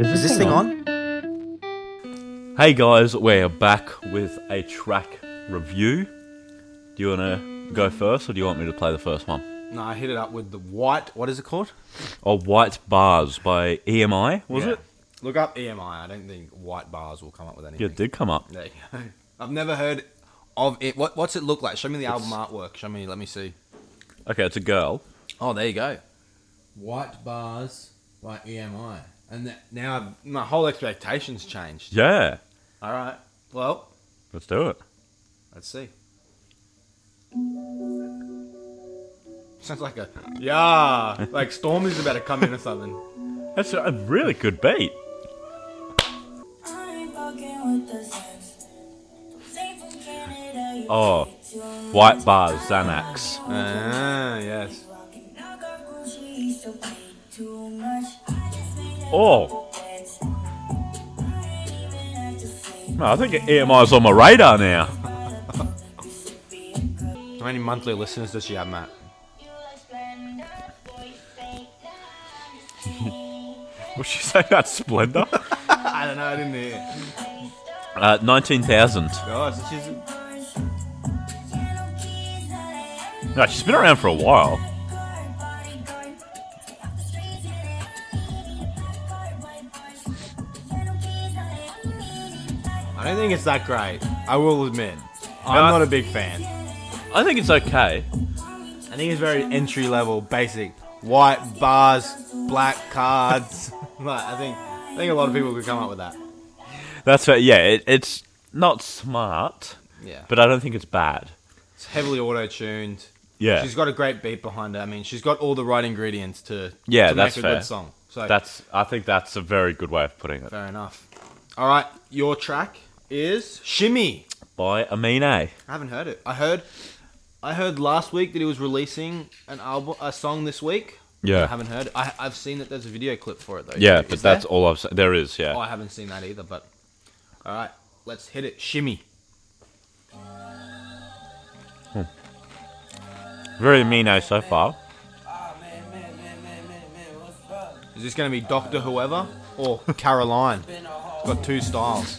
Hey guys, we're back with a track review. Do you want to go first, or do you want me to play the first one? No, I hit it up with the white. What is it called? Oh, White Bars by EMI, was Yeah. it? Look up EMI. I don't think white bars will come up with anything. Yeah, it did come up. There you go. I've never heard of it. What, what's it look like? Show me the album artwork. Show me. Let me see. Okay, it's a girl. Oh, there you go. White bars by EMI. And that, now my whole expectations changed. Yeah, All right. Well, let's do it. let's see. Sounds like a yeah, like Stormzy's about to come in or something. That's a really good beat. Oh, White Bars, Xanax. Ah, yes. Oh. No, I think EMI's on my radar now. How many monthly listeners does she have, Matt? What'd she say about Splendor? I don't know. I didn't hear. uh, 19,000. Gosh, she's No, she's been around for a while. I don't think it's that great. I will admit. I'm I- not a big fan. I think it's okay. I think it's very entry level, basic. White bars, black cards. Like, I think I think a lot of people could come up with that. That's fair. Yeah, it, it's not smart, Yeah. but I don't think it's bad. It's heavily auto tuned. Yeah, She's got a great beat behind her. I mean, she's got all the right ingredients to, Yeah, to that's make a fair. good song. So that's. I think that's a very good way of putting it. fair enough. All right, your track is Shimmy. By Amine. I haven't heard it. I heard, I heard last week that he was releasing an album, a song this week. Yeah, I haven't heard it. I, I've seen that there's a video clip for it though. yeah, Is but there? that's all I've said. There is, yeah. Oh, I haven't seen that either. But all right, let's hit it. Shimmy. Hmm. Very Amine eh, so far. Is this going to be Doctor Whoever or Caroline? It's got two styles.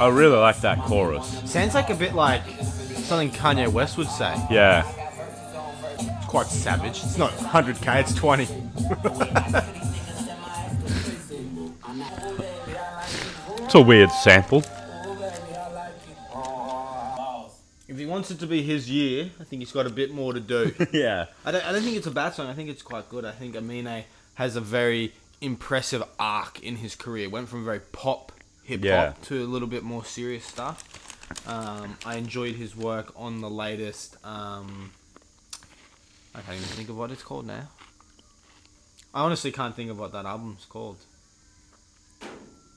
I really like that chorus. Sounds like a bit like something Kanye West would say. Yeah. It's quite savage. It's not 100k, it's 20. It's a weird sample. If he wants it to be his year, I think he's got a bit more to do. yeah. I don't, I don't think it's a bad song. I think it's quite good. I think Amine has a very impressive arc in his career. Went from very pop hip hop Yeah. to a little bit more serious stuff. Um, I enjoyed his work on the latest. Um, I can't even think of what it's called now. I honestly can't think of what that album's called.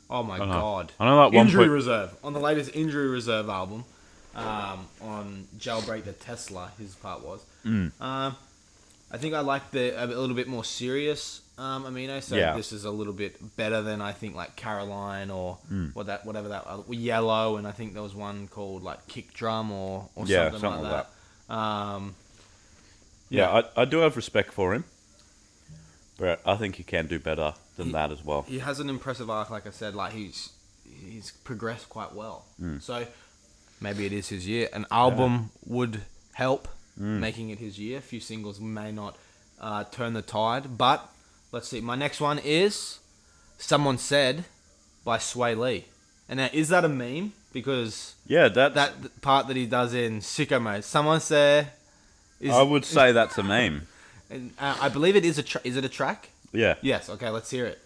Oh my know. god! I know that one Injury point- Reserve on the latest Injury Reserve album. Um, on Jailbreak the Tesla, his part was. Mm. Um, I think I like the a little bit more serious um, Amino. So Yeah. this is a little bit better than I think like Caroline or Mm. what that whatever that uh, Yellow, and I think there was one called like Kick Drum or or Yeah, something, something like like that. Um, Yeah, I, I do have respect for him. But I think he can do better than He- that as well. he has an impressive arc, like I said. Like he's he's progressed quite well. Mm. So maybe it is his year. An album would help Mm. making it his year. A few singles may not uh, turn the tide, but let's see. My next one is "Someone Said" by Swae Lee. And now, is that a meme? Because Yeah, that that part that he does in Sicko Mode, someone said. Is, I would say that's a meme. and, uh, I believe it is a. Tra- is it a track? Yeah. Yes. Okay, let's hear it.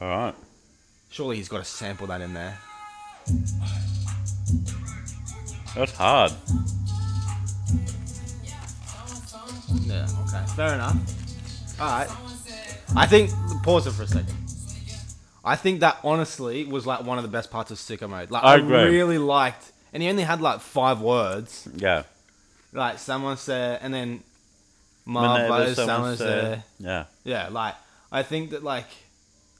All right. Surely he's got to sample that in there. That's hard. Yeah, okay. Fair enough. Alright. I think, pause it for a second. I think that honestly was like one of the best parts of Sicko Mode. Like I I, agree. really liked, and he only had like five words. Yeah. Like someone said, and then Whenever Marvelous, someone someone said- said, Yeah. yeah. Like I think that like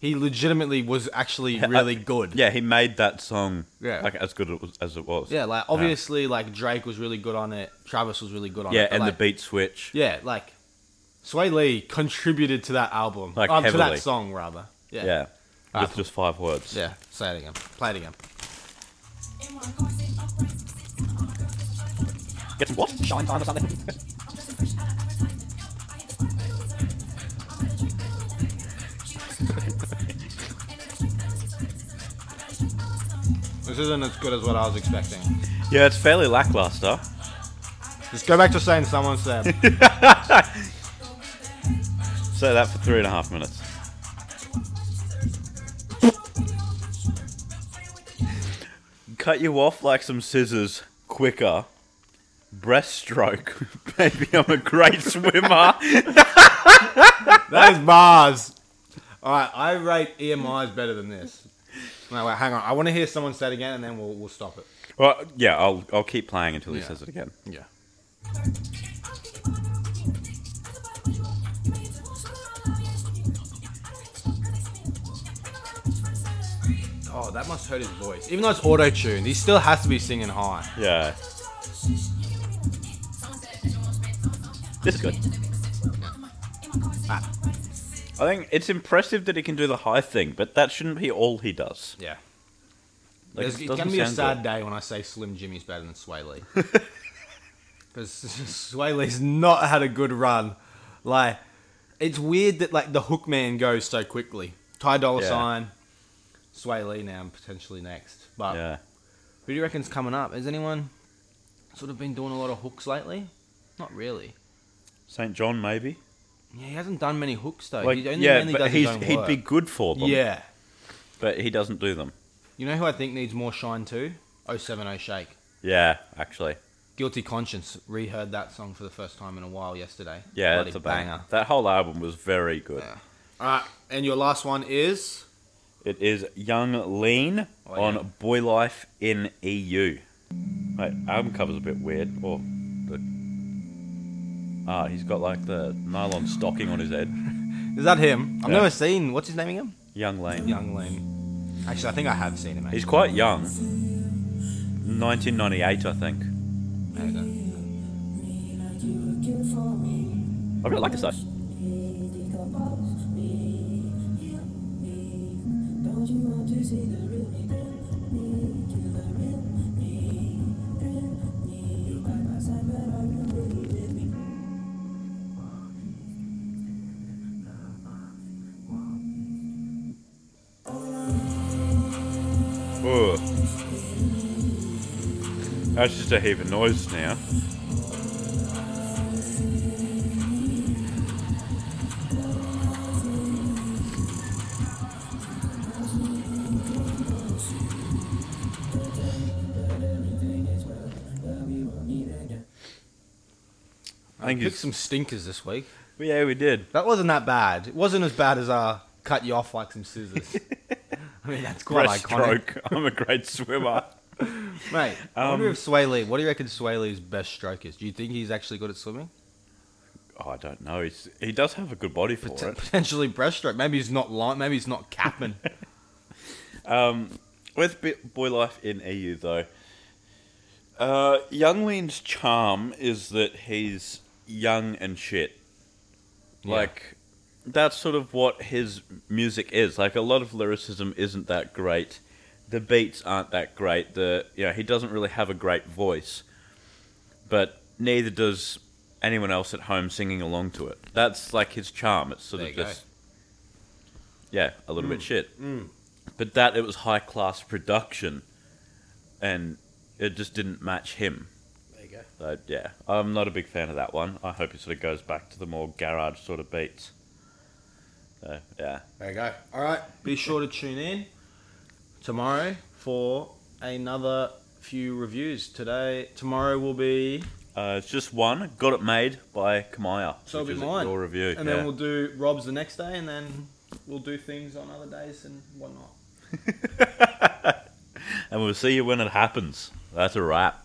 he legitimately was actually Yeah, I- really good. Yeah, he made that song Yeah. like as good as it was. As it was. Yeah, like obviously, like Drake was really good on it. Travis was really good on Yeah, it. but, and like, the beat switch. Yeah, like Swae Lee contributed to that album, Like, um, to heavily. that song rather. Yeah, Yeah. Ah. With just five words. yeah. Say it again. Play it again. Get some what? Shine time or something. This isn't as good as what I was expecting. yeah, it's fairly lackluster. Just go back to saying someone said. Say that for three and a half minutes. Cut you off like some scissors quicker. Breaststroke. Baby, I'm a great swimmer. that is bars. All right, I rate EMIs better than this. No, wait, hang on. I want to hear someone say it again, and then we'll we'll stop it. well, yeah, I'll I'll keep playing until he Yeah. says it again. Yeah. Oh, that must hurt his voice. Even though it's auto tuned, he still has to be singing high. Yeah. This is good. Ah. I think it's impressive that he can do the high thing, but that shouldn't be all he does. Yeah. Like, There's, it it's gonna be a sad good. day when I say Slim Jxmmi's better than Swae Lee. Because Swae Lee's not had a good run. Like, it's weird that like the hook man goes so quickly. Ty Dolla Yeah. Sign, Swae Lee now potentially next. But Yeah. who do you reckon's coming up? Has anyone sort of been doing a lot of hooks lately? Not really. SAINt JHN, maybe. Yeah, he hasn't done many hooks though. Like, he only yeah, mainly but does his own he'd work. be good for them. Yeah. But he doesn't do them. You know who I think needs more shine too? 070 Shake. Yeah, actually. Guilty Conscience reheard that song for the first time in a while yesterday. Yeah, Bloody it's a banger. That whole album was very good. Yeah. All right, and your last one is It is Yung Lean Oh, on. Boy Life in EU. Wait, album cover's a bit weird. Oh, the ah, he's got like the nylon stocking on his head. is that him? I've Yeah. never seen. What's his name again? Young Lane. Young Lane. Actually, I think I have seen him. He's quite young. 1998, I think. There you go. I really like this though. That's just a heap of noise now. I think Picked it's some stinkers this week. yeah, we did. That wasn't that bad. It wasn't as bad as uh, cut you off like some scissors. I mean, that's quite iconic. Breaststroke. I'm a great swimmer. Mate, I wonder Um, if Swae Lee, what do you reckon Swae Lee's best stroke is? Do you think he's actually good at swimming? Oh, I don't know. He's, he does have a good body for Pot- it. Potentially breaststroke. Maybe he's not line. Maybe he's not capping. Um, with Boy Life in EU though, uh, Yung Lean's charm is that he's young and shit. Yeah. Like that's sort of what his music is. Like a lot of lyricism isn't that great. The beats aren't that great. The you know he doesn't really have a great voice, but neither does anyone else at home singing along to it. That's like his charm. It's sort There of you go. just yeah, a little bit shit. mm. But that it was high class production, and it just didn't match him. There you go. So yeah, I'm not a big fan of that one. I hope it sort of goes back to the more garage sort of beats. So yeah, There you go. All right. Be sure to tune in tomorrow for another few reviews. Today, tomorrow will be, uh, it's just one. Got it made by Kamaiyah. So it'll be mine. Your review. and yeah. then we'll do Rob's the next day, and then we'll do things on other days and whatnot. and we'll see you when it happens. That's a wrap.